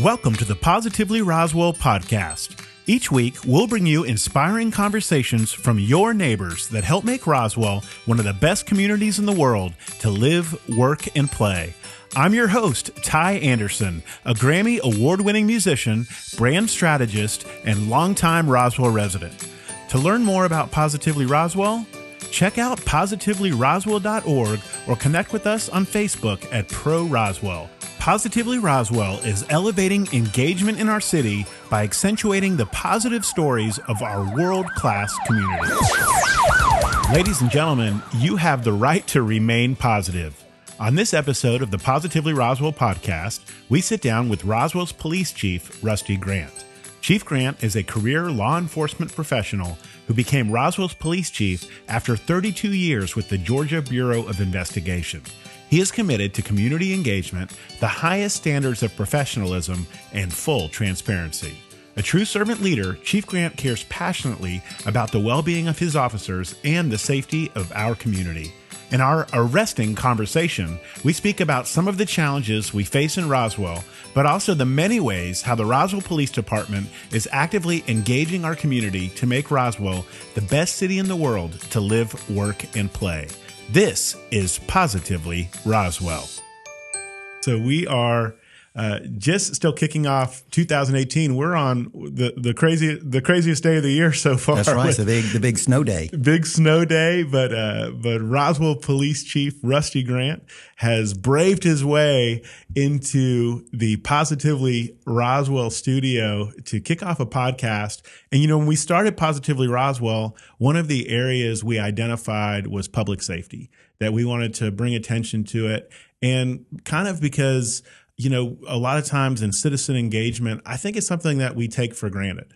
Welcome to the Positively Roswell podcast. Each week, we'll bring you inspiring conversations from your neighbors that help make Roswell one of the best communities in the world to live, work, and play. I'm your host, Ty Anderson, a Grammy award winning musician, brand strategist, and longtime Roswell resident. To learn more about Positively Roswell, check out positivelyroswell.org or connect with us on Facebook at Pro Roswell. Positively Roswell is elevating engagement in our city by accentuating the positive stories of our world class community. Ladies and gentlemen, you have the right to remain positive. On this episode of the Positively Roswell podcast, we sit down with Roswell's police chief, Rusty Grant. Chief Grant is a career law enforcement professional who became Roswell's police chief after 32 years with the Georgia Bureau of Investigation. He is committed to community engagement, the highest standards of professionalism, and full transparency. A true servant leader, Chief Grant cares passionately about the well being of his officers and the safety of our community. In our arresting conversation, we speak about some of the challenges we face in Roswell, but also the many ways how the Roswell Police Department is actively engaging our community to make Roswell the best city in the world to live, work, and play. This is Positively Roswell. So we are uh, just still kicking off 2018. We're on the the crazy the craziest day of the year so far. That's right. the big the big snow day. Big snow day. But uh, but Roswell Police Chief Rusty Grant has braved his way into the Positively Roswell studio to kick off a podcast. And you know, when we started Positively Roswell, one of the areas we identified was public safety. That we wanted to bring attention to it, and kind of because you know, a lot of times in citizen engagement, I think it's something that we take for granted.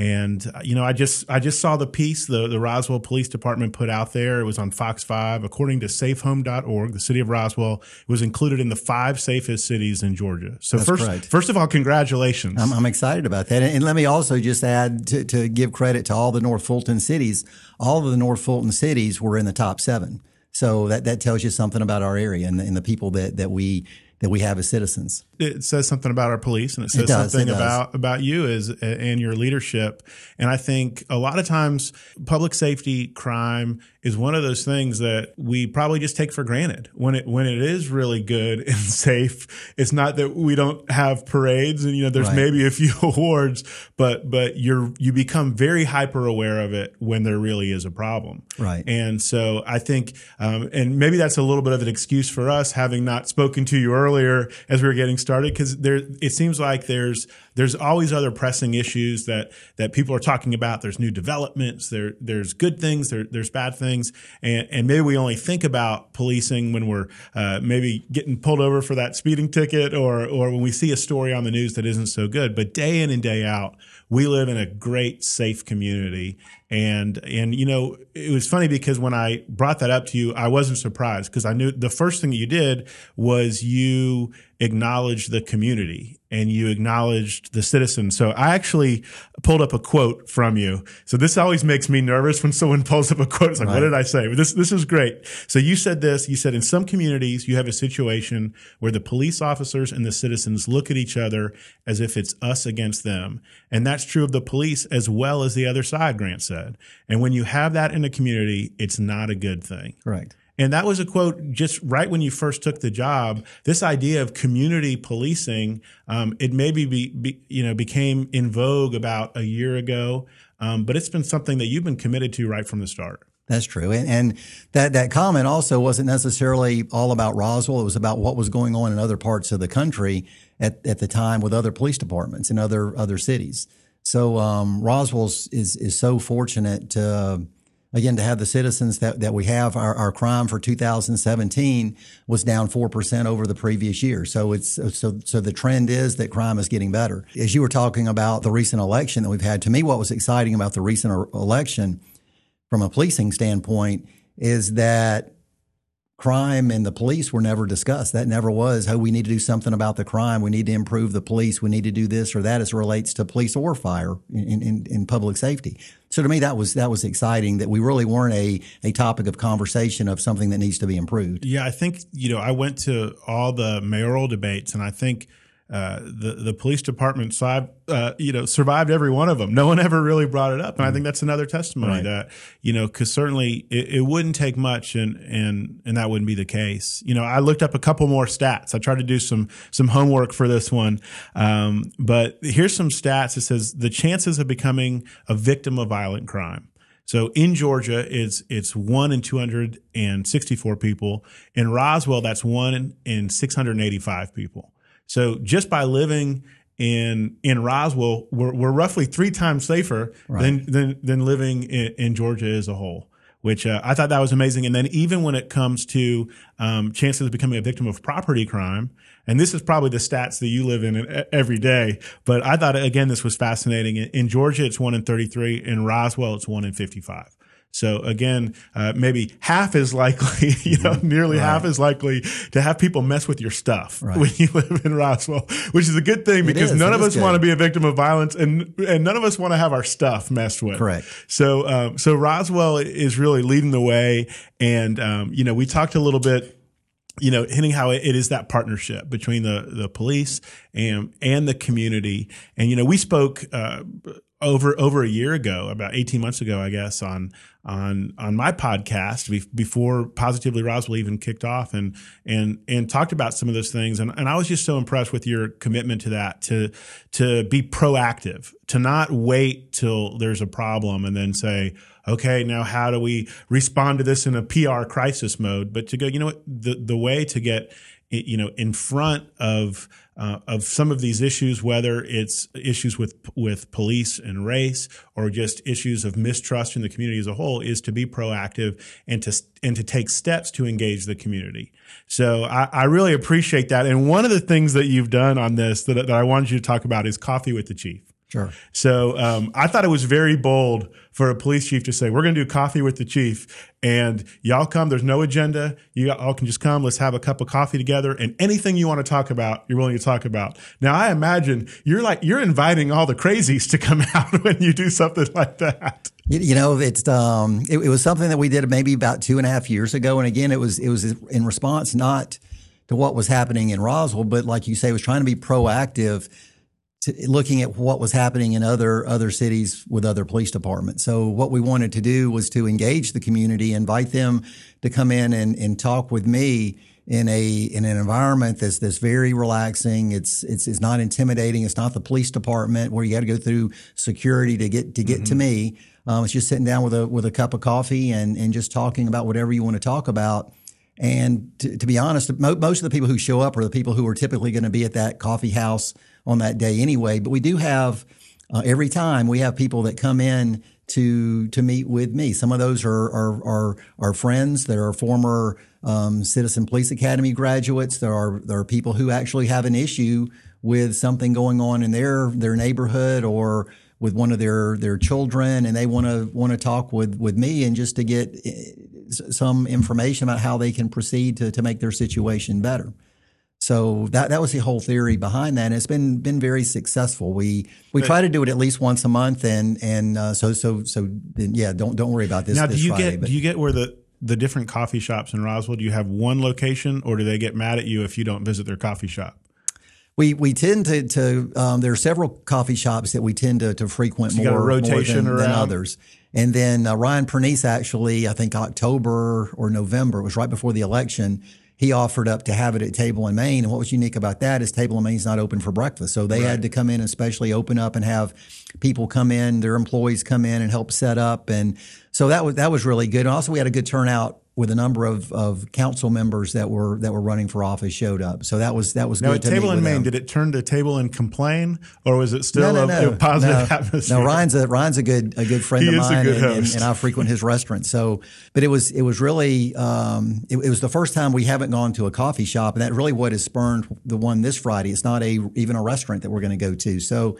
And uh, you know, I just I just saw the piece the the Roswell Police Department put out there. It was on Fox Five. According to SafeHome.org, the city of Roswell was included in the five safest cities in Georgia. So That's first, correct. first of all, congratulations. I'm, I'm excited about that. And let me also just add to, to give credit to all the North Fulton cities. All of the North Fulton cities were in the top seven. So that that tells you something about our area and the, and the people that that we that we have as citizens. It says something about our police, and it says It does, something it about about you as and your leadership. And I think a lot of times, public safety, crime is one of those things that we probably just take for granted. When it when it is really good and safe, it's not that we don't have parades, and you know, there's Right. maybe a few awards, but but you're you become very hyper aware of it when there really is a problem. Right. And so I think, um, and maybe that's a little bit of an excuse for us having not spoken to you earlier as we were getting started, because there, it seems like there's, there's always other pressing issues that, that people are talking about. There's new developments. There, there's good things. There, there's bad things. And, and maybe we only think about policing when we're, uh, maybe getting pulled over for that speeding ticket or, or when we see a story on the news that isn't so good. But day in and day out, we live in a great, safe community. And, and, you know, it was funny because when I brought that up to you, I wasn't surprised because I knew the first thing that you did was you acknowledged the community and you acknowledged the citizens. So I actually pulled up a quote from you. So this always makes me nervous when someone pulls up a quote. It's like, what did I say? This, this is great. So you said this, you said in some communities, you have a situation where the police officers and the citizens look at each other as if it's us against them. And that's true of the police as well as the other side, Grant said. And when you have that in a community, it's not a good thing. Correct. And that was a quote just right when you first took the job. This idea of community policing, um, it maybe be, be, you know, became in vogue about a year ago. Um, but it's been something that you've been committed to right from the start. That's true. And, and that, that comment also wasn't necessarily all about Roswell. It was about what was going on in other parts of the country at, at the time with other police departments in other, other cities. So, um, Roswell's is, is so fortunate to, again, to have the citizens that, that we have. Our, our crime for 2017 was down 4% over the previous year. So it's, so, so the trend is that crime is getting better. As you were talking about the recent election that we've had, to me, what was exciting about the recent er- election from a policing standpoint is that crime and the police were never discussed. That never was, oh, we need to do something about the crime. We need to improve the police. We need to do this or that as it relates to police or fire in, in, in public safety. So to me, that was that was exciting that we really weren't a, a topic of conversation of something that needs to be improved. Yeah, I think, you know, I went to all the mayoral debates and I think uh, the the police department survived, uh, you know, survived every one of them. No one ever really brought it up, and I think that's another testimony Right. that you know, because certainly it, it wouldn't take much, and and and that wouldn't be the case. You know, I looked up a couple more stats. I tried to do some some homework for this one, um, but here's some stats. It says the chances of becoming a victim of violent crime. So in Georgia, it's it's one in two hundred and sixty four people. In Roswell, that's one in, in six hundred and eighty five people. So just by living in in Roswell, we're, we're roughly three times safer than, than than living in, in Georgia as a whole. Which uh, I thought that was amazing. And then even when it comes to um, chances of becoming a victim of property crime, and this is probably the stats that you live in every day, but I thought again this was fascinating. In, in Georgia, it's one in thirty three. In Roswell, it's one in fifty five. So again, uh, maybe half as likely, you know, nearly half as likely to have people mess with your stuff Right. when you live in Roswell, which is a good thing because is. none of us want to be a victim of violence and, and none of us want to have our stuff messed with. Correct. So, um, so Roswell is really leading the way. And, um, you know, we talked a little bit you know, hitting how it, it is that partnership between the the police and and the community. And you know, we spoke uh, over over a year ago, about eighteen months ago, I guess, on on on my podcast before Positively Roswell even kicked off, and and and talked about some of those things. And and I was just so impressed with your commitment to that to to be proactive, to not wait till there's a problem and then say, okay, now how do we respond to this in a PR crisis mode? But to go, you know what, the the way to get you know in front of uh, of some of these issues, whether it's issues with with police and race or just issues of mistrust in the community as a whole, is to be proactive and to and to take steps to engage the community. So I, I really appreciate that. And one of the things that you've done on this that, that I wanted you to talk about is coffee with the chief. Sure. So um, I thought it was very bold for a police chief to say, "We're going to do coffee with the chief, and y'all come. There's no agenda. You all can just come. Let's have a cup of coffee together, and anything you want to talk about, you're willing to talk about." Now I imagine you're like you're inviting all the crazies to come out when you do something like that. You, know, it's um, it, it was something that we did maybe about two and a half years ago, and again, it was it was in response not to what was happening in Roswell, but like you say, it was trying to be proactive, looking at what was happening in other other cities with other police departments. So what we wanted to do was to engage the community, invite them to come in and, and talk with me in a in an environment that's that's very relaxing. It's it's it's not intimidating. It's not the police department where you got to go through security to get to get to me. Um, it's just sitting down with a with a cup of coffee and and just talking about whatever you want to talk about. And to, to be honest, mo- most of the people who show up are the people who are typically going to be at that coffee house on that day anyway. But we do have uh, every time we have people that come in to to meet with me. Some of those are are are, are friends that are former um, Citizen Police Academy graduates. There are there are people who actually have an issue with something going on in their their neighborhood or with one of their their children, and they want to want to talk with with me and just to get eh, some information about how they can proceed to to make their situation better. So that that was the whole theory behind that. And it's been been very successful. We we try to do it at least once a month, and and uh, so so so then, yeah. Don't don't worry about this. Now, this do you Friday, get but- do you get where the the different coffee shops in Roswell? Do you have one location, or do they get mad at you if you don't visit their coffee shop? We we tend to to um, there are several coffee shops that we tend to, to frequent you more, rotation more than, than others. And then uh, Ryan Pernice actually, I think October or November, it was right before the election. He offered up to have it at Table & Main. And what was unique about that is Table & Main's not open for breakfast. So they had to come in and especially open up and have people come in, their employees come in and help set up. And so that was that was really good. And also we had a good turnout with a number of, of council members that were that were running for office showed up. So that was that was Now, good to Table & Main, did it turn to Table and complain, or was it still no, a, no, no, a positive no. atmosphere? No, Ryan's a Ryan's a good a good friend He of mine, good and, and, and I frequent his restaurant. So, but it was it was really um, it, it was the first time we haven't gone to a coffee shop, and that really what has spurned the one this Friday. It's not a even a restaurant that we're going to go to. So.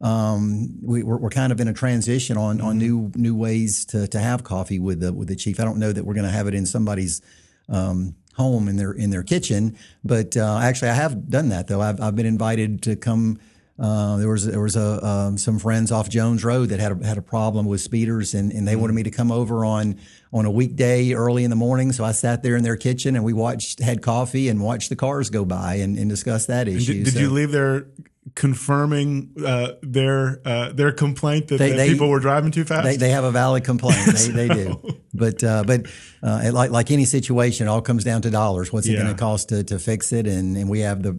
Um, we, we're, we're kind of in a transition on, on new new ways to, to have coffee with the with the chief. I don't know that we're going to have it in somebody's um, home in their in their kitchen. But uh, actually, I have done that though. I've I've been invited to come Uh, there was there was a um, some friends off Jones Road that had a, had a problem with speeders, and, and they wanted me to come over on on a weekday early in the morning. So I sat there in their kitchen and we watched, had coffee, and watched the cars go by and, and discuss that issue. Did, did so, you leave there confirming uh, their uh, their complaint that, They- that they- people were driving too fast? They, they have a valid complaint. They, they do. But uh, but uh, like like any situation, it all comes down to dollars. What's it Yeah. going to cost to, to fix it? And and we have the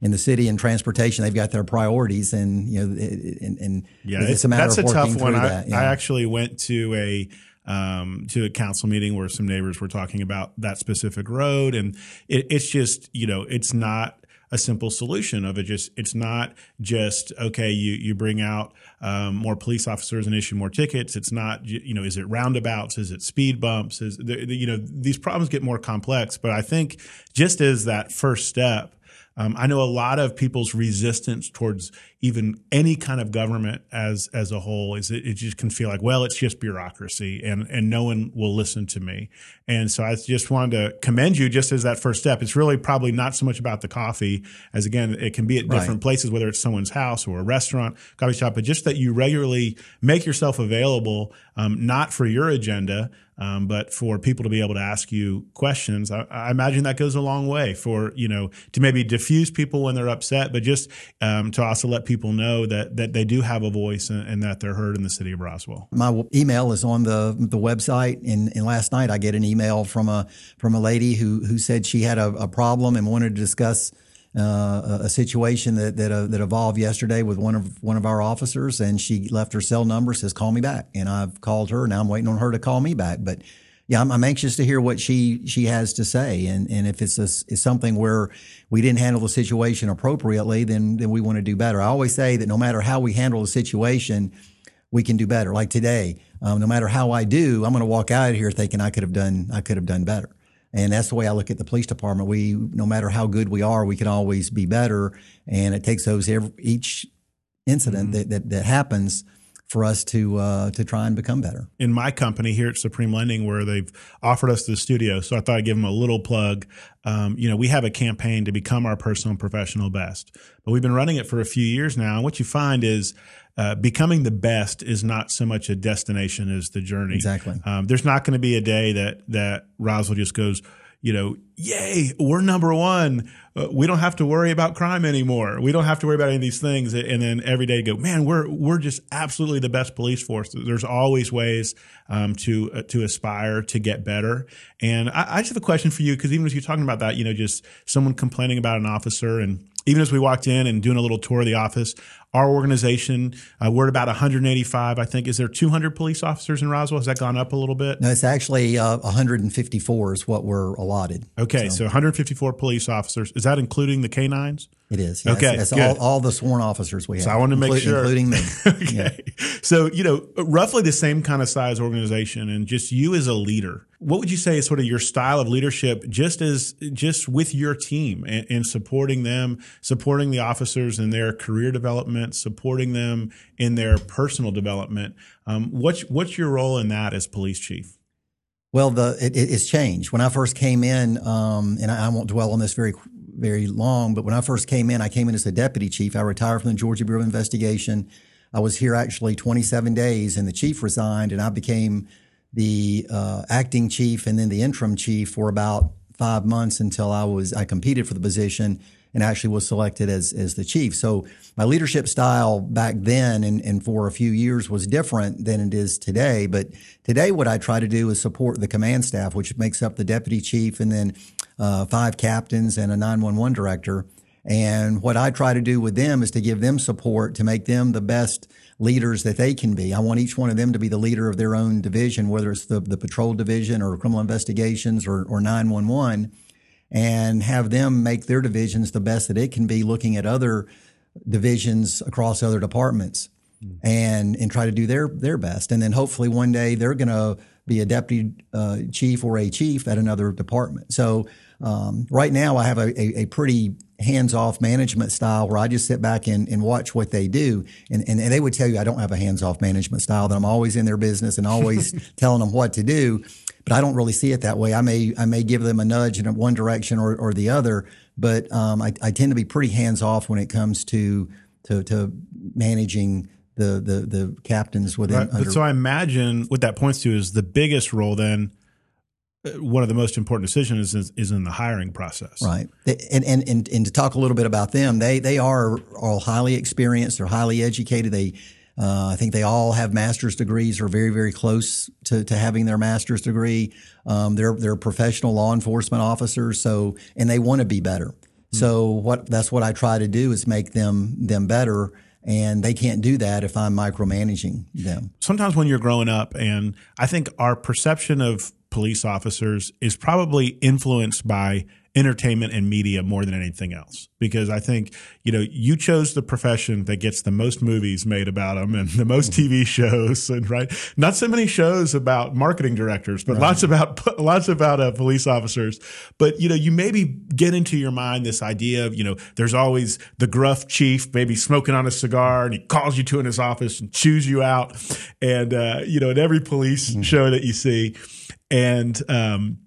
in the city and transportation, they've got their priorities, and you know, and, and Yeah, it's a matter that's of a tough one. I, that. I actually went to a um, to a council meeting where some neighbors were talking about that specific road, and it, it's just you know it's not a simple solution of it. Just it's not just okay. You you bring out um, more police officers and issue more tickets. It's not you know is it roundabouts? Is it speed bumps? Is the, the- you know these problems get more complex. But I think just as that first step. Um, I know a lot of people's resistance towards even any kind of government as as a whole is it, it just can feel like well it's just bureaucracy and and no one will listen to me. And so I just wanted to commend you just as that first step. It's really probably not so much about the coffee as again it can be at different Right. places whether it's someone's house or a restaurant coffee shop but just that you regularly make yourself available um, not for your agenda um, but for people to be able to ask you questions, I, I imagine that goes a long way for you know to maybe diffuse people when they're upset, but just um, to also let people know that that they do have a voice and, and that they're heard in the city of Roswell. my email is on the the website and, and last night I get an email from a from a lady who who said she had a, a problem and wanted to discuss uh, a, a situation that that, uh, that evolved yesterday with one of one of our officers and she left her cell number says call me back and I've called her now I'm waiting on her to call me back but yeah, I'm, I'm anxious to hear what she she has to say, and and if it's a, it's something where we didn't handle the situation appropriately, then then we want to do better. I always say that no matter how we handle the situation, we can do better. Like today, um, no matter how I do, I'm going to walk out of here thinking I could have done I could have done better. And that's the way I look at the police department. We, no matter how good we are, we can always be better. And it takes those every, each incident that, that that happens for us to uh, to try and become better. in my company here at Supreme Lending, where they've offered us the studio. So I thought I'd give them a little plug. Um, you know, we have a campaign to become our personal and professional best, but we've been running it for a few years now. And what you find is uh, becoming the best is not so much a destination as the journey. Exactly. Um, there's not going to be a day that that Roswell just goes, you know, yay, we're number one. Uh, we don't have to worry about crime anymore. We don't have to worry about any of these things. And then every day go, man, we're we're just absolutely the best police force. There's always ways um, to uh, to aspire to get better. And I, I just have a question for you because even as you're talking about that, you know, just someone complaining about an officer and even as we walked in and doing a little tour of the office, our organization, uh, we're at about 185, I think. Is there 200 police officers in Roswell? Has that gone up a little bit? No, it's actually uh, 154 is what we're allotted. Okay, so, 154 police officers. Is that including the canines? It is. Yeah, Okay, It's, it's all, all the sworn officers we have. So I wanted to make inclu- sure. Including me. okay. So, you know, roughly the same kind of size organization and just you as a leader. What would you say is sort of your style of leadership just as just with your team and, and supporting them, supporting the officers in their career development, supporting them in their personal development? Um, what's what's your role in that as police chief? Well, the it, it- it's changed. When I first came in, um, and I, I won't dwell on this very very long, but when I first came in, I came in as a deputy chief. I retired from the Georgia Bureau of Investigation. I was here actually 27 days, and the chief resigned, and I became the uh, acting chief and then the interim chief for about five months until I was I competed for the position and actually was selected as as the chief. So my leadership style back then and, and for a few years was different than it is today. But today, what I try to do is support the command staff, which makes up the deputy chief and then uh, five captains and a 911 director. And what I try to do with them is to give them support to make them the best leaders that they can be. I want each one of them to be the leader of their own division, whether it's the, the patrol division or criminal investigations or, or 911 and have them make their divisions the best that it can be looking at other divisions across other departments hmm. and and try to do their their best and then hopefully one day they're going to be a deputy uh, chief or a chief at another department. So um, right now i have a, a, a pretty hands-off management style where i just sit back and, and watch what they do. And, and, and they would tell you i don't have a hands-off management style that i'm always in their business and always telling them what to do. But I don't really see it that way. I may I may give them a nudge in one direction or, or the other, but um, I, I tend to be pretty hands off when it comes to to, to managing the, the, the captains within. Right. Under, so I imagine what that points to is the biggest role then. uh, One of the most important decisions is, is in the hiring process. Right. And, and, and, and to talk a little bit about them, they, they are all highly experienced. They're highly educated. They, uh, I think they all have master's degrees or very, very close to, to having their master's degree. Um, they're, they're professional law enforcement officers. So, and they want to be better. So what, that's what I try to do is make them, them better. And they can't do that if I'm micromanaging them. sometimes when you're growing up, and I think our perception of police officers is probably influenced by entertainment and media more than anything else. Because I think, you know, you chose the profession that gets the most movies made about them and the most TV shows and right. Not so many shows about marketing directors, but lots about, lots about uh, police officers. But, you know, you maybe get into your mind this idea of, you know, there's always the gruff chief, maybe smoking on a cigar and he calls you to in his office and chews you out. And, uh, you know, in every police show that you see. And, um,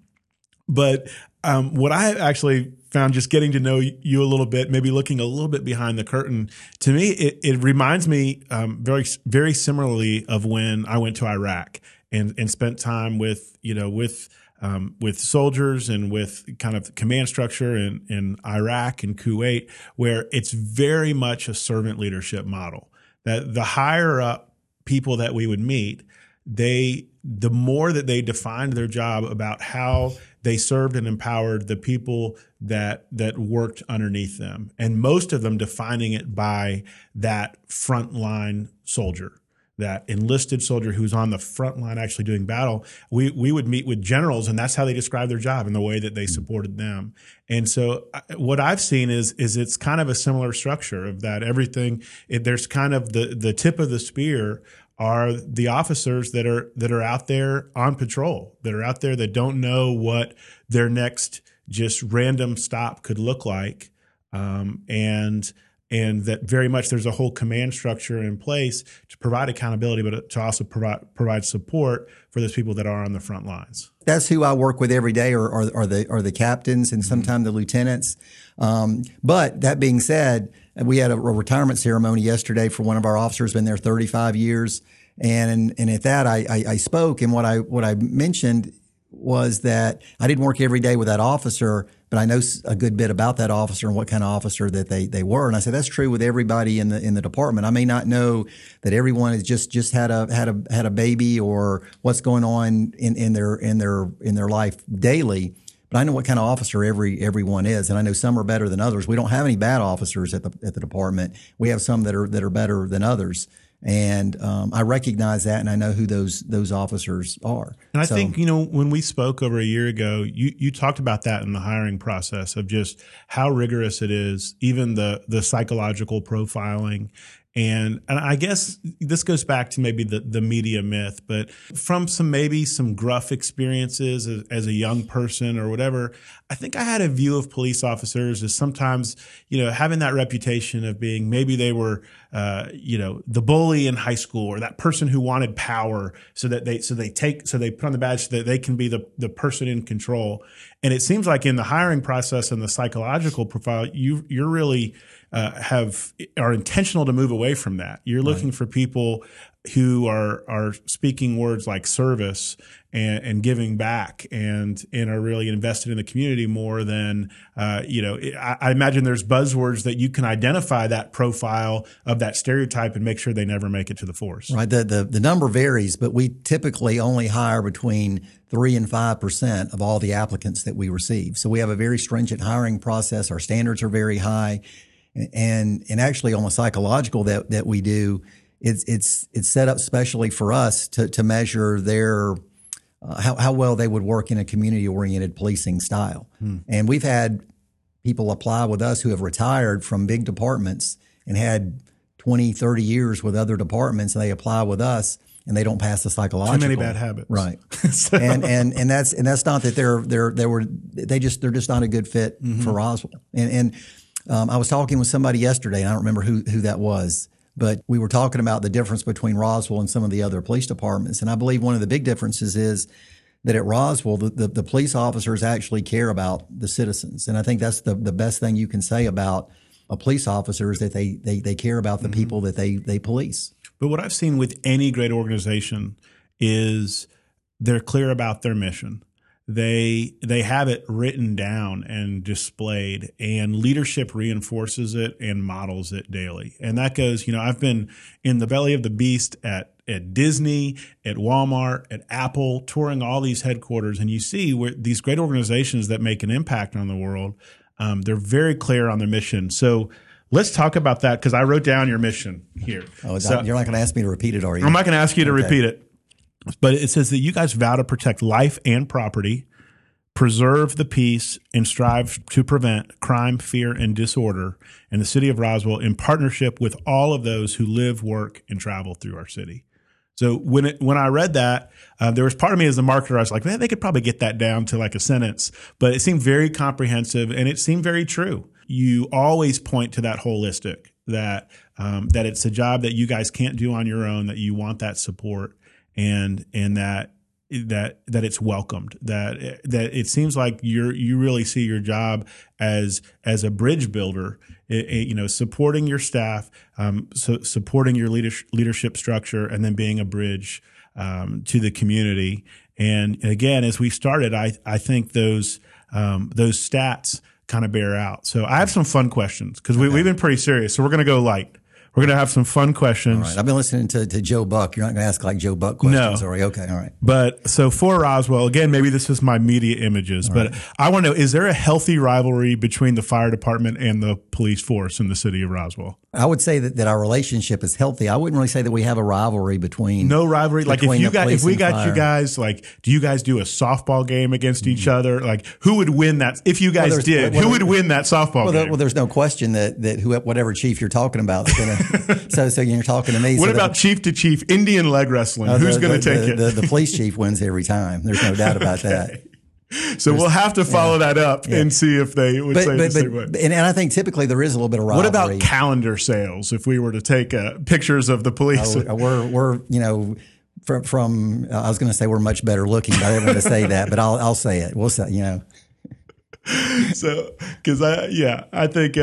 but um, what I actually found just getting to know you a little bit, maybe looking a little bit behind the curtain, to me, it, it reminds me um, very, very similarly of when I went to Iraq and, and spent time with, you know, with, um, with soldiers and with kind of command structure in, in Iraq and Kuwait, where it's very much a servant leadership model. That the higher up people that we would meet, they the more that they defined their job about how they served and empowered the people that that worked underneath them and most of them defining it by that frontline soldier that enlisted soldier who's on the front line actually doing battle. We we would meet with generals and that's how they described their job and the way that they supported them. And so I- what i've seen is is it's kind of a similar structure of that everything it, there's kind of the the tip of the spear are the officers that are that are out there on patrol that are out there that don't know what their next just random stop could look like. Um, and and that very much there's a whole command structure in place to provide accountability but to also provide provide support for those people that are on the front lines. That's who I work with every day, or, or, or the are the captains and sometimes the lieutenants. Um, but that being said, we had a, retirement ceremony yesterday for one of our officers. Been there 35 years, and and at that I, I, I spoke, and what I what I mentioned was that I didn't work every day with that officer, but I know a good bit about that officer and what kind of officer that they, they were. And I said that's true with everybody in the in the department. I may not know that everyone has just just had a had a had a baby or what's going on in, in their in their in their life daily. But I know what kind of officer every everyone is, and I know some are better than others. We don't have any bad officers at the at the department. We have some that are that are better than others, and um, I recognize that, and I know who those those officers are. And I So- think, you know, when we spoke over a year ago, you, you talked about that in the hiring process of just how rigorous it is, even the, the psychological profiling. And, and I guess this goes back to maybe the, the media myth, but from some, maybe some gruff experiences as, as a young person or whatever, I think I had a view of police officers as sometimes, you know, having that reputation of being maybe they were, uh, you know, the bully in high school or that person who wanted power so that they, so they take, so they put on the badge so that they can be the, the person in control. And it seems like in the hiring process and the psychological profile, you, you're really, uh, have, are intentional to move away from that. You're looking for people who are are speaking words like service and, and giving back and and are really invested in the community more than uh, you know. I, I imagine there's buzzwords that you can identify that profile of that stereotype and make sure they never make it to the force. Right. The, the, the number varies, but we typically only hire between three and five percent of all the applicants that we receive. So we have a very stringent hiring process. Our standards are very high. And, and actually on the psychological that, that we do, it's, it's, it's set up specially for us to, to measure their, uh, how, how well they would work in a community oriented policing style. And we've had people apply with us who have retired from big departments and had 20, 30 years with other departments and they apply with us and they don't pass the psychological. Too many bad habits. Right. and, and, and that's, and that's not that they're, they're, they were, they just, they're just not a good fit for Roswell. And, and, um, I was talking with somebody yesterday and I don't remember who, who that was, but we were talking about the difference between Roswell and some of the other police departments. And I believe one of the big differences is that at Roswell, the, the, the police officers actually care about the citizens. And I think that's the, the best thing you can say about a police officer is that they, they, they care about the people that they, they police. But what I've seen with any great organization is they're clear about their mission. They they have it written down and displayed, and leadership reinforces it and models it daily. And that goes, you know, I've been in the belly of the beast at at Disney, at Walmart, at Apple, touring all these headquarters, and you see where these great organizations that make an impact on the world, um, they're very clear on their mission. So let's talk about that because I wrote down your mission here. Oh, So- you're not going to ask me to repeat it, are you? I'm not going to ask you to repeat it, but it says that you guys vow to protect life and property, preserve the peace, and strive to prevent crime, fear, and disorder in the city of Roswell in partnership with all of those who live, work, and travel through our city. So when it, when I read that, uh, there was part of me as a marketer, I was like, man, they could probably get that down to like a sentence, but it seemed very comprehensive and it seemed very true. You always point to that holistic, that um, that it's a job that you guys can't do on your own, that you want that support, and and that that that it's welcomed that that it seems like you're you really see your job as as a bridge builder it- it, you know supporting your staff um, so supporting your leadership leadership structure and then being a bridge um, to the community. And again as we started i i think those um, those stats kind of bear out. So i have some fun questions because we, we've been pretty serious. So we're going to go light we're going to have some fun questions All right. I've been listening to, to Joe Buck. You're not going to ask like Joe Buck questions, No. Sorry. Okay. All right. But so for Roswell, again, maybe this is my media images, but I want to know: is there a healthy rivalry between the fire department and the police force in the city of Roswell? I would say that, that our relationship is healthy. I wouldn't really say that we have a rivalry between. No rivalry. Like if you got, if we got fire. you guys, like, do you guys do a softball game against each mm-hmm. other? Like, who would win that? If you guys there's- did, well, who would win that softball Well, game? well, there's no question that that who, whatever chief you're talking about is going to. so, so you're talking to me. what so the- about chief to chief Indian leg wrestling? uh, Who's going to the- take it? The, the police chief wins every time. There's no doubt about that. so we'll have to follow that up and see if they would But say the but, same way. but and, and I think typically there is a little bit of rivalry. What about calendar sales? If we were to take uh, pictures of the police, Uh, we're we're you know from from I was going to say we're much better looking, I didn't want to say that, but I'll I'll say it. We'll say you know. so because I yeah I think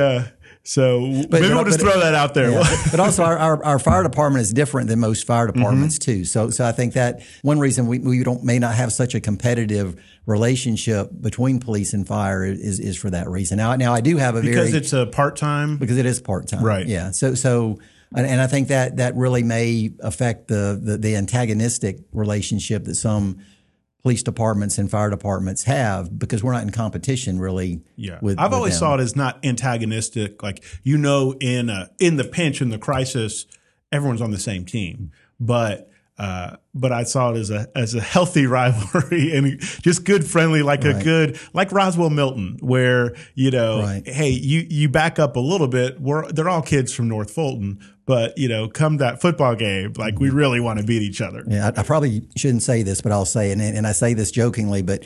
so maybe but- we'll just but- throw that out there. Yeah. but also our, our, our fire department is different than most fire mm-hmm. departments too. So so I think that one reason we, we don't may not have such a competitive relationship between police and fire is is for that reason. Now now I do have a because very because it's a part time. because it is part time. Right. Yeah. So so and, and I think that that really may affect the, the the antagonistic relationship that some police departments and fire departments have because we're not in competition really. Yeah, With, I've with always them. saw it as not antagonistic. Like you know, in a, in the pinch, in the crisis, everyone's on the same team. But uh, but I saw it as a as a healthy rivalry and just good, friendly, like a good like Roswell Milton, where you know, Right. hey, you you back up a little bit. We're they're all kids from North Fulton, but you know, come that football game, like we really want to beat each other. Yeah, I, I probably shouldn't say this, but I'll say it, and, and I say this jokingly, but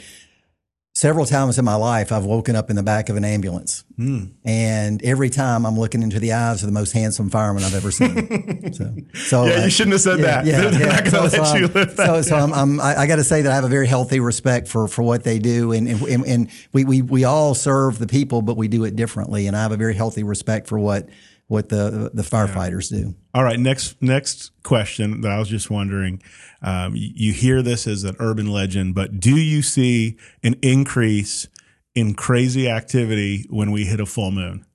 several times in my life, I've woken up in the back of an ambulance, Hmm. and every time I'm looking into the eyes of the most handsome fireman I've ever seen. so, so Yeah, uh, you shouldn't have said yeah, that. Yeah, They're yeah. not going to So- let so you I'm- live that. So, so I'm, I'm, I, I got to say that I have a very healthy respect for for what they do, and and, and, and we, we we all serve the people, but we do it differently, and I have a very healthy respect for what what the the firefighters do. All right, next next question that I was just wondering. Um, you, hear this as an urban legend, but do you see an increase in crazy activity when we hit a full moon?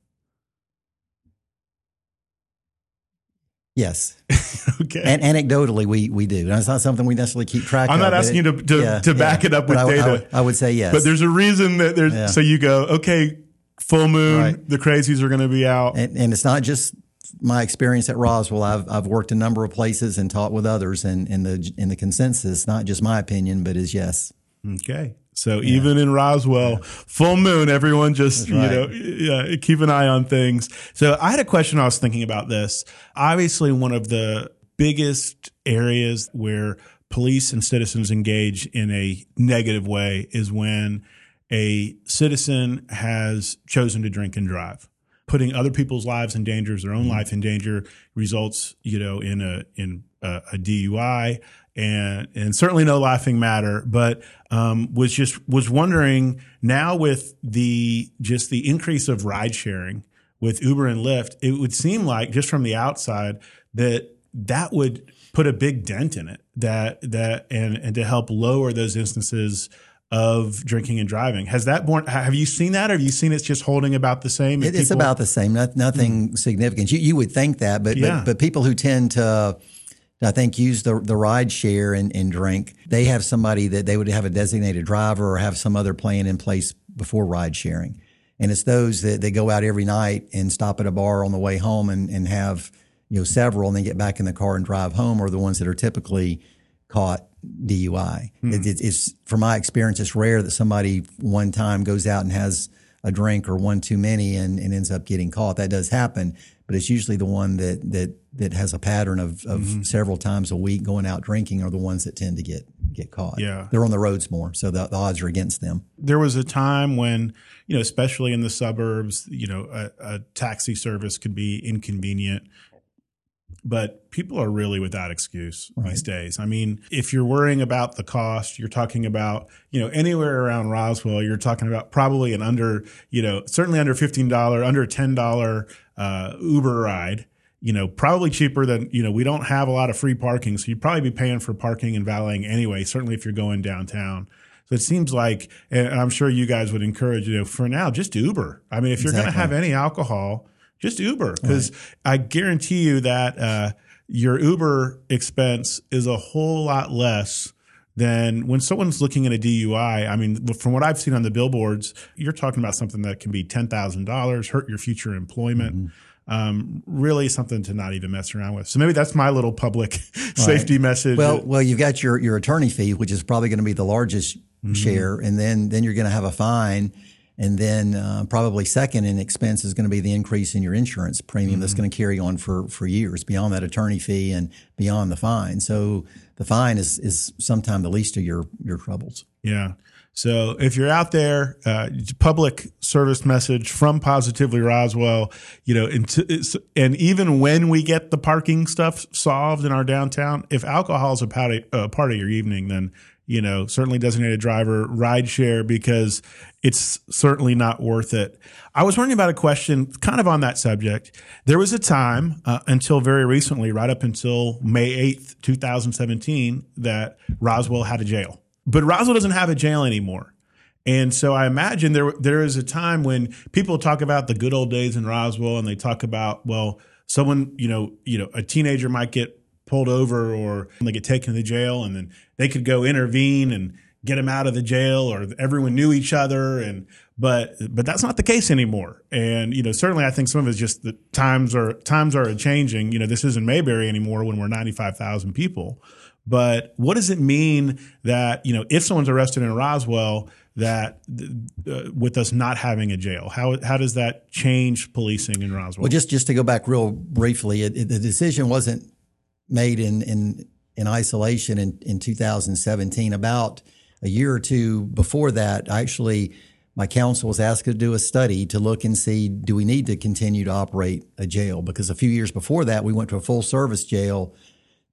Yes. Okay, And anecdotally, we we do. And it's not something we necessarily keep track of. I'm not asking it- you to to, to back it up with I, would- I data, I would say yes. but there's a reason that there's. Yeah. So you go, okay, full moon, Right. the crazies are going to be out. and, and it's not just my experience at Roswell. I've I've worked a number of places and taught with others, and and the in the consensus, not just my opinion, but is yes. Okay. So even in Roswell, full moon, everyone just, you know, yeah, keep an eye on things. So I had a question I was thinking about this. Obviously, one of the biggest areas where police and citizens engage in a negative way is when a citizen has chosen to drink and drive. Putting other people's lives in danger, their own life in danger, results, you know, in a in a, a DUI, and and certainly no laughing matter. But um, was just was wondering now with the just the increase of ride sharing, with Uber and Lyft, it would seem like just from the outside that that would put a big dent in it. That that and and to help lower those instances of drinking and driving. Has that born? Have you seen that? Or have you seen it's just holding about the same? It, it's people, about the same. Not, nothing mm. significant. You, you would think that, but, yeah. but but people who tend to. I think use the the ride share and, and drink. They have somebody that they would have a designated driver or have some other plan in place before ride sharing. And it's those that, that go out every night and stop at a bar on the way home and, and have, you know, several and then get back in the car and drive home are the ones that are typically caught DUI. Mm-hmm. It, it's from my experience, it's rare that somebody one time goes out and has a drink or one too many and, and ends up getting caught. That does happen, but it's usually the one that that that has a pattern of, of mm-hmm. several times a week going out drinking are the ones that tend to get get caught. Yeah, they're on the roads more, so the, the odds are against them. There was a time when you know, especially in the suburbs, you know, a, a taxi service could be inconvenient but people are really without excuse right. these days. I mean, if you're worrying about the cost, you're talking about, you know, anywhere around Roswell, you're talking about probably an under, you know, certainly under $15, under $10 uh, Uber ride. You know, probably cheaper than, you know, we don't have a lot of free parking. So you'd probably be paying for parking and valeting anyway, certainly if you're going downtown. So it seems like, and I'm sure you guys would encourage, you know, for now, just Uber. I mean, if you're going to have any alcohol, just Uber because right. I guarantee you that uh, your Uber expense is a whole lot less than when someone's looking at a DUI. I mean, from what I've seen on the billboards, you're talking about something that can be ten thousand dollars, hurt your future employment. Mm-hmm. Um, really something to not even mess around with. So maybe that's my little public safety message. Well, well, you've got your your attorney fee, which is probably going to be the largest mm-hmm. share, and then then you're going to have a fine and then uh, probably second in expense is going to be the increase in your insurance premium mm-hmm. that's going to carry on for, for years beyond that attorney fee and beyond the fine. So the fine is, is sometime the least of your, your troubles. Yeah. So if you're out there, uh, public service message from Positively Roswell, you know, and, and, even when we get the parking stuff solved in our downtown, if alcohol is a part of, uh, part of your evening, then you know, certainly designated driver, ride share, because it's certainly not worth it. I was wondering about a question kind of on that subject. There was a time uh, until very recently, right up until May 8th, 2017, that Roswell had a jail. But Roswell doesn't have a jail anymore. And so I imagine there there is a time when people talk about the good old days in Roswell and they talk about, well, someone, you know, you know, a teenager might get pulled over or they get taken to the jail and then they could go intervene and get them out of the jail or everyone knew each other and but but that's not the case anymore. And you know certainly i think some of it's just the times are times are changing. You know this isn't mayberry anymore when we're 95000 people. But what does it mean that you know if someone's arrested in roswell that uh, with us not having a jail? How how does that change policing in roswell? Well just just to go back real briefly it, it, the decision wasn't made in in in isolation in, in 2017. About a year or two before that, actually, my council was asked to do a study to look and see do we need to continue to operate a jail because a few years before that we went to a full service jail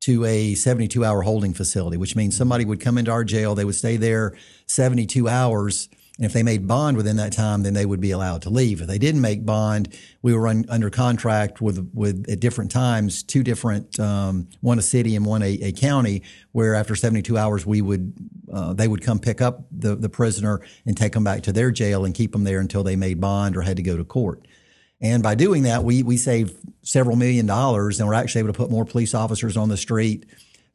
to a 72 hour holding facility, which means somebody would come into our jail, they would stay there 72 hours and if they made bond within that time, then they would be allowed to leave. If they didn't make bond, we were un, under contract with with at different times, two different, um, one a city and one a, a, county, where after 72 hours, we would uh, they would come pick up the the prisoner and take them back to their jail and keep them there until they made bond or had to go to court. And by doing that, we we saved several million dollars, and we're actually able to put more police officers on the street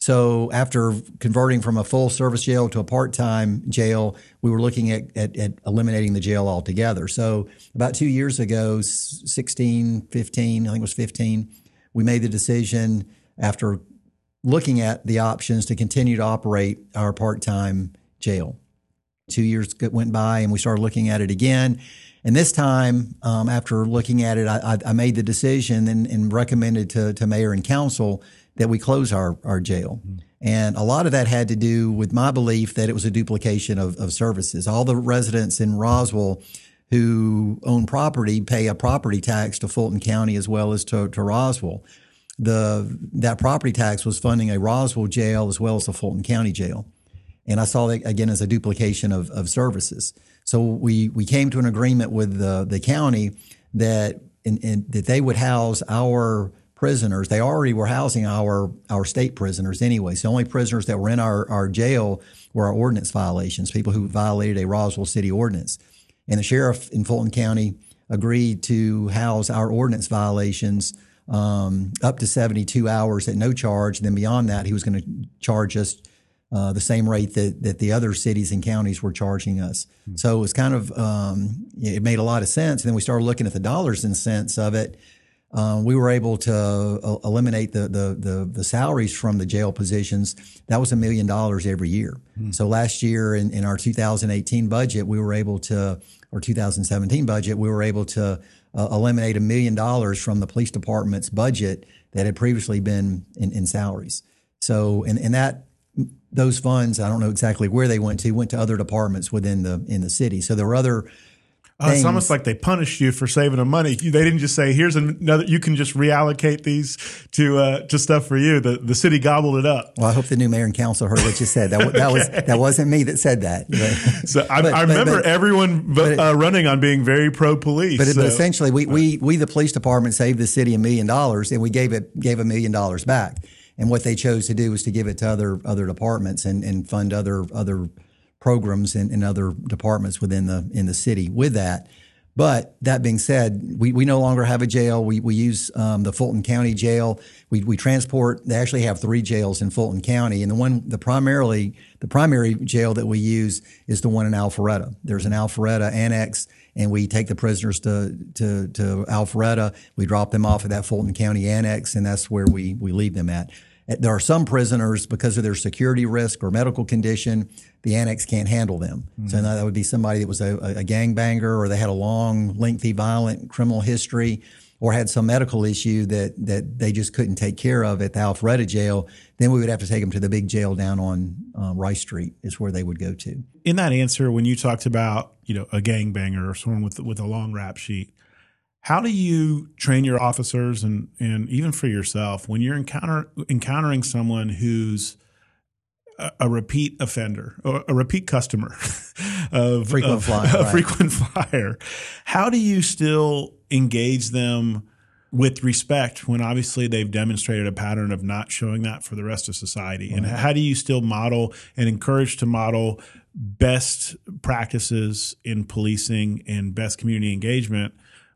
so after converting from a full service jail to a part time jail, we were looking at, at, at, eliminating the jail altogether. So about two years ago, 16, 15, I think it was 15, we made the decision after looking at the options to continue to operate our part time jail. Two years went by and we started looking at it again. And this time, um, after looking at it, I, I made the decision and, and recommended to, to mayor and council that we close our, our jail. Mm-hmm. And a lot of that had to do with my belief that it was a duplication of, of services. All the residents in Roswell who own property pay a property tax to Fulton County as well as to, to Roswell. The that property tax was funding a Roswell jail as well as a Fulton County jail. And I saw that again as a duplication of, of services. So we we came to an agreement with the the county that in, in, that they would house our prisoners. They already were housing our our state prisoners anyway. So the only prisoners that were in our, our jail were our ordinance violations, people who violated a Roswell City ordinance. And the sheriff in Fulton County agreed to house our ordinance violations um, up to 72 hours at no charge. And then beyond that, he was going to charge us uh, the same rate that, that the other cities and counties were charging us. Mm-hmm. So it was kind of, um, it made a lot of sense. And then we started looking at the dollars and cents of it. Um, we were able to uh, eliminate the, the, the the salaries from the jail positions. That was a million dollars every year. Mm-hmm. So last year in, in our 2018 budget, we were able to, or 2017 budget, we were able to uh, eliminate a million dollars from the police department's budget that had previously been in, in salaries. So, and, and that those funds, I don't know exactly where they went to, went to other departments within the in the city. So there were other Oh, it's almost like they punished you for saving them money. They didn't just say, "Here's another." You can just reallocate these to uh, to stuff for you. The the city gobbled it up. Well, I hope the new mayor and council heard what you said. That, that okay. was that wasn't me that said that. But, so I, but, I remember but, everyone but, uh, running on being very pro police. But, so. essentially, we, we we the police department saved the city a million dollars, and we gave it gave a million dollars back. And what they chose to do was to give it to other other departments and, and fund other other programs and, other departments within the in the city with that. But that being said, we, we no longer have a jail. We, we use um, the Fulton County Jail. We, we transport. They actually have three jails in Fulton County, and the one the primarily the primary jail that we use is the one in Alpharetta. There's an Alpharetta annex, and we take the prisoners to to to Alpharetta. We drop them off at that Fulton County annex, and that's where we we leave them at. There are some prisoners because of their security risk or medical condition, the annex can't handle them. Mm-hmm. So that would be somebody that was a, a gangbanger or they had a long, lengthy, violent criminal history or had some medical issue that that they just couldn't take care of at the Alpharetta jail, then we would have to take them to the big jail down on um, Rice Street is where they would go to. In that answer, when you talked about you know a gangbanger or someone with with a long rap sheet, how do you train your officers and, and even for yourself when you're encounter, encountering someone who's a, a repeat offender or a repeat customer of frequent of, flyer, a right. frequent flyer? How do you still engage them with respect when obviously they've demonstrated a pattern of not showing that for the rest of society? Right. And how do you still model and encourage to model best practices in policing and best community engagement?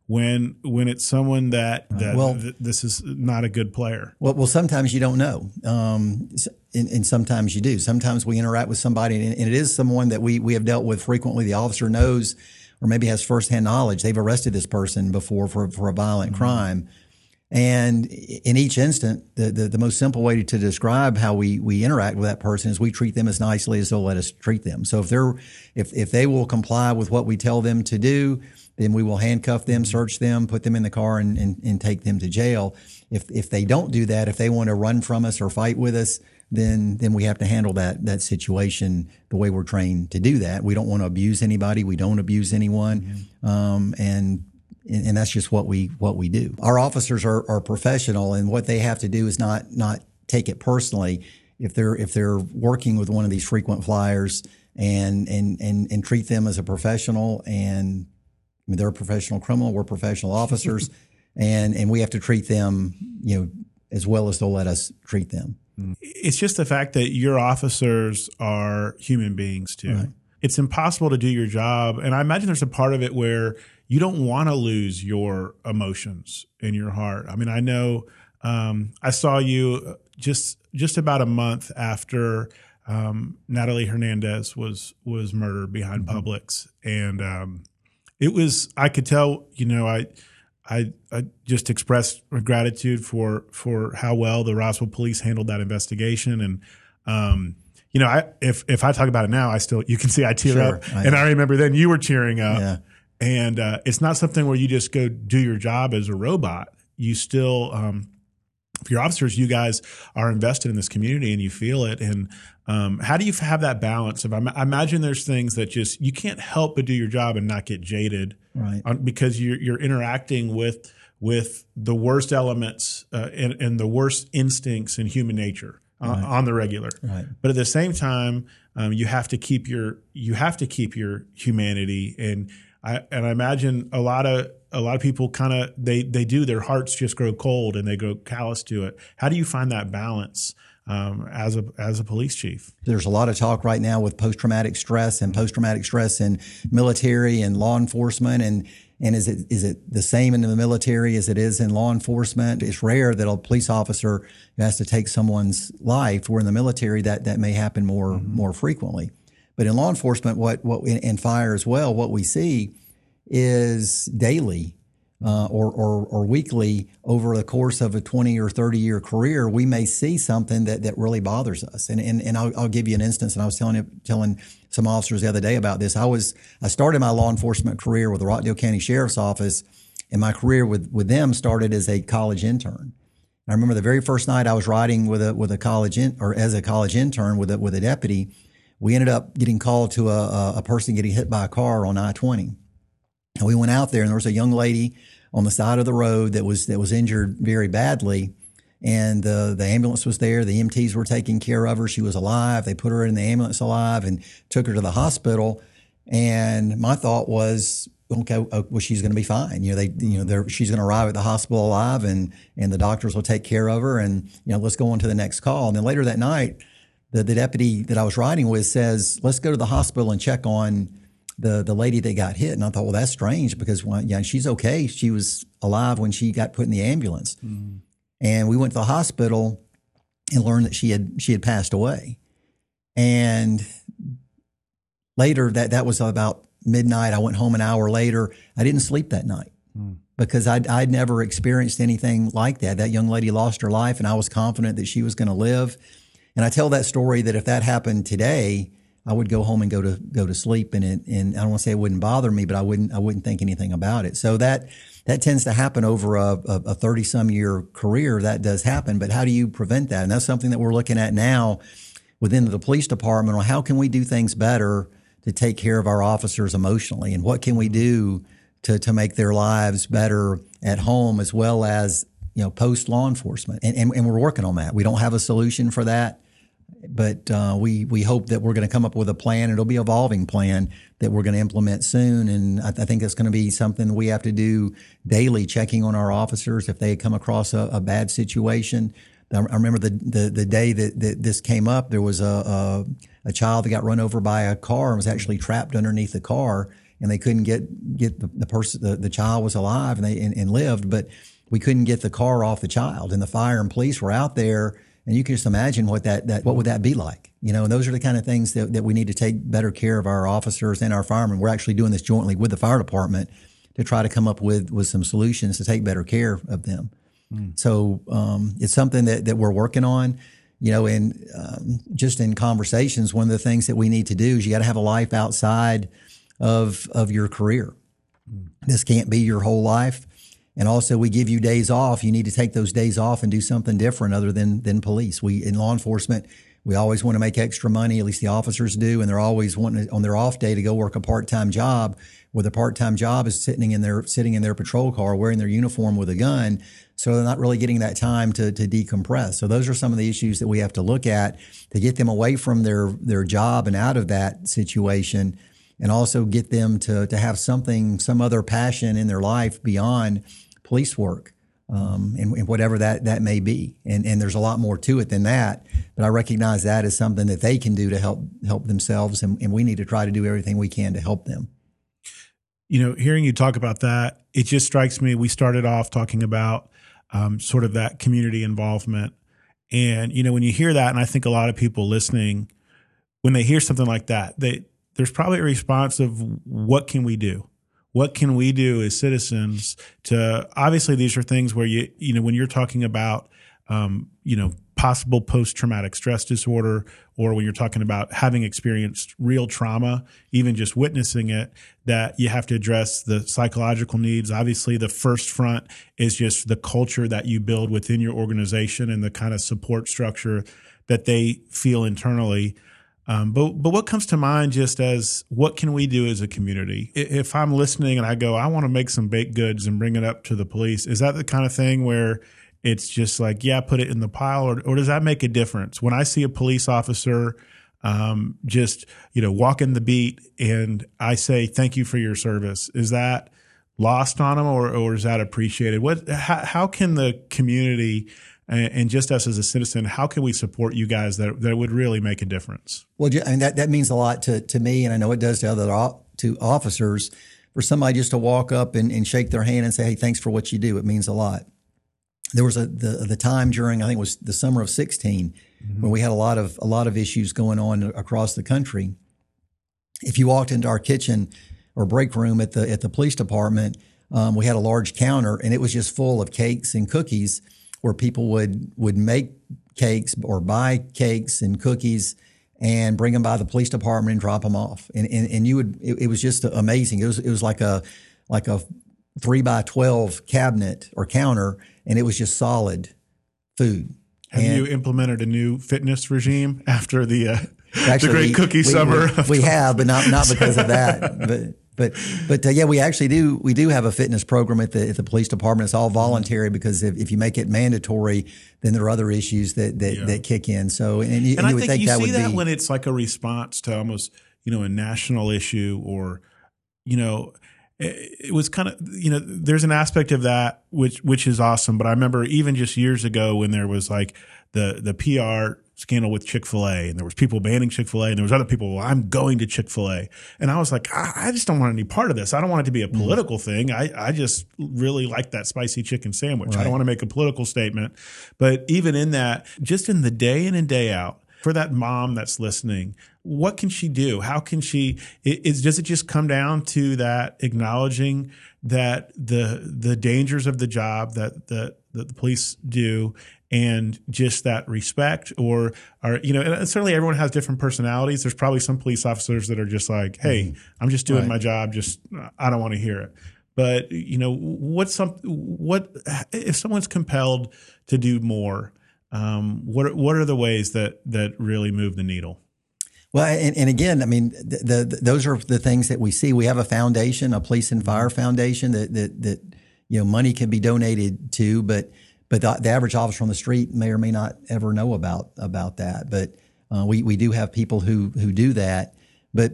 When when it's someone that that well, th- this is not a good player. Well, well, sometimes you don't know, um, and, and, sometimes you do. Sometimes we interact with somebody, and, and, it is someone that we we have dealt with frequently. The officer knows, or maybe has firsthand knowledge. They've arrested this person before for for a violent mm-hmm. crime. And in each instant, the, the, the, most simple way to describe how we, we interact with that person is we treat them as nicely as they'll let us treat them. So if they're, if, if they will comply with what we tell them to do, then we will handcuff them, search them, put them in the car, and, and, and take them to jail. If if they don't do that, if they want to run from us or fight with us, then then we have to handle that that situation the way we're trained to do that. We don't want to abuse anybody. We don't abuse anyone, mm-hmm. um, and and that's just what we what we do. Our officers are, are professional, and what they have to do is not not take it personally. If they're if they're working with one of these frequent flyers and and and and treat them as a professional and I mean, they're a professional criminal. We're professional officers, and and we have to treat them, you know, as well as they'll let us treat them. It's just the fact that your officers are human beings too. Right. It's impossible to do your job, and I imagine there's a part of it where you don't want to lose your emotions in your heart. I mean, I know um, I saw you just just about a month after um, Natalie Hernandez was was murdered behind mm-hmm. Publix, and um, it was I could tell, you know, I I, I just expressed gratitude for for how well the Roswell police handled that investigation. And um, you know, I if if I talk about it now, I still you can see I tear sure, up, I and I remember then you were tearing up, yeah. and uh, it's not something where you just go do your job as a robot. You still, um, for your officers, you guys are invested in this community and you feel it, and um, how do you have that balance of? I imagine there's things that just you can't help but do your job and not get jaded, right? On, because you're you're interacting with with the worst elements uh, and, and, the worst instincts in human nature uh, right. on the regular. Right. But at the same time, um, you have to keep your you have to keep your humanity and I and I imagine a lot of a lot of people kind of they they do their hearts just grow cold and they grow callous to it. How do you find that balance? Um, as a as a police chief. There's a lot of talk right now with post traumatic stress and post traumatic stress in military and law enforcement and and is it is it the same in the military as it is in law enforcement? It's rare that a police officer has to take someone's life. Where in the military that that may happen more mm-hmm. more frequently. But in law enforcement, what what in fire as well, what we see is daily uh, or, or, or weekly over the course of a 20 or 30 year career, we may see something that, that really bothers us. And, and, and I'll, I'll give you an instance. And I was telling, telling some officers the other day about this. I was, I started my law enforcement career with the Rockdale County Sheriff's Office and my career with, with them started as a college intern. I remember the very first night I was riding with a, with a college in, or as a college intern with a, with a deputy. We ended up getting called to a, a person getting hit by a car on I-20. And we went out there and there was a young lady on the side of the road that was that was injured very badly. And the the ambulance was there. The MTs were taking care of her. She was alive. They put her in the ambulance alive and took her to the hospital. And my thought was, okay, uh, well, she's going to be fine. You know, they, you know, she's going to arrive at the hospital alive, and and the doctors will take care of her. And you know, let's go on to the next call. And then later that night, the the deputy that I was riding with says, let's go to the hospital and check on the the lady that got hit, and I thought, well, that's strange because well, yeah, she's okay. She was alive when she got put in the ambulance, mm. and we went to the hospital and learned that she had she had passed away. And later, that that was about midnight. I went home an hour later. I didn't sleep that night. Mm. Because I'd, I'd never experienced anything like that. That young lady lost her life, and I was confident that she was going to live. And I tell that story that if that happened today, I would go home and go to go to sleep, and it, and I don't want to say it wouldn't bother me, but I wouldn't I wouldn't think anything about it. So that that tends to happen over a thirty some year career. That does happen, but how do you prevent that? And that's something that we're looking at now within the police department. On how can we do things better to take care of our officers emotionally, and what can we do to to make their lives better at home as well as you know post law enforcement? And, and and we're working on that. We don't have a solution for that but uh, we we hope that we're going to come up with a plan. It'll be an evolving plan that we're going to implement soon, and I, th- I think it's going to be something we have to do daily, checking on our officers if they come across a, a bad situation. I remember the, the, the day that, that this came up, there was a, a, a child that got run over by a car and was actually trapped underneath the car, and they couldn't get get the, the person the, the child was alive and they and, and lived, but we couldn't get the car off the child, and the fire and police were out there and you can just imagine what that, that what would that be like? You know, and those are the kind of things that, that we need to take better care of our officers and our firemen. We're actually doing this jointly with the fire department to try to come up with, with some solutions to take better care of them. Mm. So um, it's something that, that we're working on. You know, and um, just in conversations, one of the things that we need to do is you got to have a life outside of of your career. Mm. This can't be your whole life. And also, we give you days off. You need to take those days off and do something different other than than police. We in law enforcement, we always want to make extra money. At least the officers do, and they're always wanting on their off day to go work a part time job. Where the part time job is sitting in their sitting in their patrol car, wearing their uniform with a gun. So they're not really getting that time to to decompress. So those are some of the issues that we have to look at to get them away from their their job and out of that situation and also get them to to have something, some other passion in their life beyond police work, um, and, and, whatever that, that may be. And, and there's a lot more to it than that. But I recognize that as something that they can do to help help themselves, and, and we need to try to do everything we can to help them. You know, hearing you talk about that, it just strikes me. We started off talking about um, sort of that community involvement, and you know, when you hear that, and I think a lot of people listening, when they hear something like that, they there's probably a response of what can we do what can we do as citizens to obviously these are things where you you know when you're talking about um, you know possible post traumatic stress disorder or when you're talking about having experienced real trauma even just witnessing it that you have to address the psychological needs. Obviously the first front is just the culture that you build within your organization and the kind of support structure that they feel internally um, but but what comes to mind just as what can we do as a community? If I'm listening and I go, I want to make some baked goods and bring it up to the police, is that the kind of thing where it's just like, yeah, put it in the pile, or, or does that make a difference? When I see a police officer um, just you know walking the beat and I say thank you for your service, is that lost on them, or, or is that appreciated? What how, how can the community and, and, just us as a citizen, how can we support you guys that that would really make a difference? Well, I mean that that means a lot to to me, and I know it does to other to officers. For somebody just to walk up and, and shake their hand and say, "Hey, thanks for what you do," it means a lot. There was a the the time during I think it was the summer of 16 mm-hmm. when we had a lot of a lot of issues going on across the country. If you walked into our kitchen or break room at the at the police department, um, we had a large counter and it was just full of cakes and cookies where people would would make cakes or buy cakes and cookies and bring them by the police department and drop them off. And and, and you would it, it was just amazing. It was it was like a like a three by twelve cabinet or counter, and it was just solid food. Have and, you implemented a new fitness regime after the uh, actually, the great cookie we, summer? We, we, have, but not not because of that. But but but uh, yeah, we actually do we do have a fitness program at the at the police department. It's all voluntary because if, if you make it mandatory, then there are other issues that that, yeah. that kick in. So and, you, and, and I you think, think you that see that be, when it's like a response to almost you know a national issue or you know it was kind of you know there's an aspect of that which which is awesome but i remember even just years ago when there was like the the pr scandal with Chick fil A, and there was people banning Chick fil A, and there was other people, well, I'm going to Chick fil A. And I was like, I, I, just don't want any part of this. I don't want it to be a mm-hmm. political mm. thing. I, I just really like that spicy chicken sandwich. Right. I don't want to make a political statement. But even in that, just in the day in and day out, for that mom that's listening, what can she do? How can she? Is does it just come down to that acknowledging that the the dangers of the job that that, that the police do and just that respect or are you know and certainly everyone has different personalities there's probably some police officers that are just like hey mm-hmm. i'm just doing right. my job just i don't want to hear it but you know what's some what if someone's compelled to do more um, what what are the ways that that really move the needle well, and, and again, I mean, the, the, those are the things that we see. We have a foundation, a police and fire foundation that that that you know money can be donated to, but but the, the, average officer on the street may or may not ever know about about that. But uh, we we do have people who who do that. But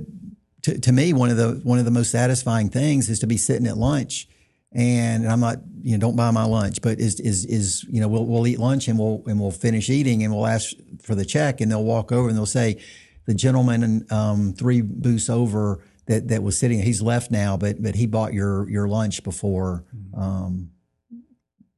to, to me, one of the one of the most satisfying things is to be sitting at lunch, and I'm not you know don't buy my lunch, but is is is you know we'll we'll eat lunch and we'll and we'll finish eating and we'll ask for the check and they'll walk over and they'll say the gentleman um, three booths over that that was sitting he's left now, but but he bought your your lunch before. Um,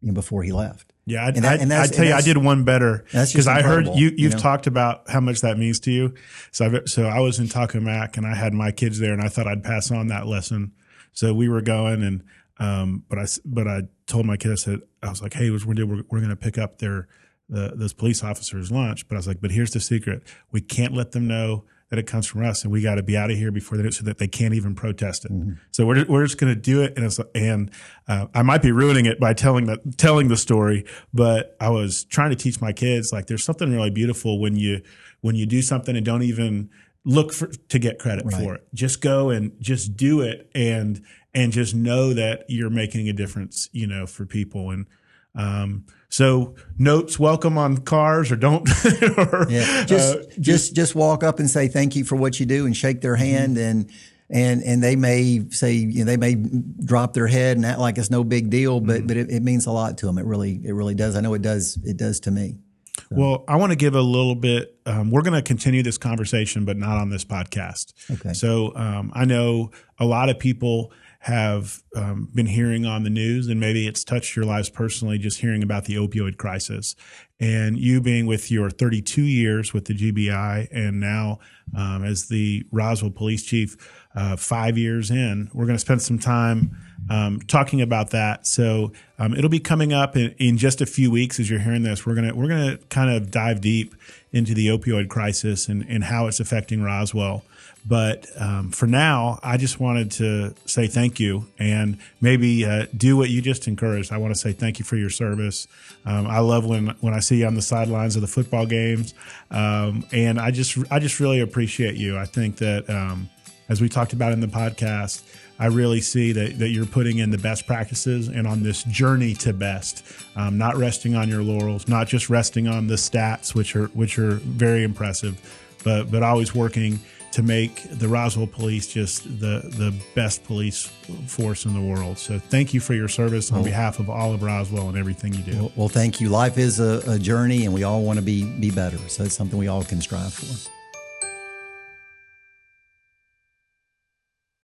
you know, before he left. Yeah, I, and that, and I tell you, I did one better because I heard you. You've you know? talked about how much that means to you. So, I, so I was in Taco Mac and I had my kids there, and I thought I'd pass on that lesson. So we were going, and um, but I but I told my kids I said I was like, hey, we're we're, we're going to pick up their the, those police officers' lunch, but I was like, but here's the secret: we can't let them know that it comes from us, and we got to be out of here before they do, so that they can't even protest it. Mm-hmm. So we're we're just going to do it, and and uh, I might be ruining it by telling that telling the story, but I was trying to teach my kids like there's something really beautiful when you when you do something and don't even look for to get credit right. for it. Just go and just do it, and and just know that you're making a difference, you know, for people and. Um, so notes welcome on cars or don't. or, yeah. Just, uh, just, just just walk up and say thank you for what you do and shake their hand mm-hmm. and and and they may say you know, they may drop their head and act like it's no big deal, but mm-hmm. but it, it, means a lot to them. It really it really does. I know it does. It does to me. So. Well, I want to give a little bit. Um, we're going to continue this conversation, but not on this podcast. Okay. So um, I know a lot of people have um, been hearing on the news, and maybe it's touched your lives personally, just hearing about the opioid crisis. And you being with your 32 years with the GBI, and now um, as the Roswell police chief, uh, five years in, we're going to spend some time um, talking about that. So um, it'll be coming up in, in, just a few weeks. As you're hearing this, we're gonna we're gonna kind of dive deep into the opioid crisis and, and how it's affecting Roswell. But um, for now, I just wanted to say thank you and maybe uh, do what you just encouraged. I want to say thank you for your service. Um, I love when when I see you on the sidelines of the football games, um, and I just I just really appreciate you. I think that um, as we talked about in the podcast. I really see that, that you're putting in the best practices and on this journey to best, um, not resting on your laurels, not just resting on the stats, which are which are very impressive, but but always working to make the Roswell Police just the the best police force in the world. So thank you for your service on behalf of all of Roswell and everything you do. Well, well thank you. Life is a, a journey, and we all want to be be better. So it's something we all can strive for.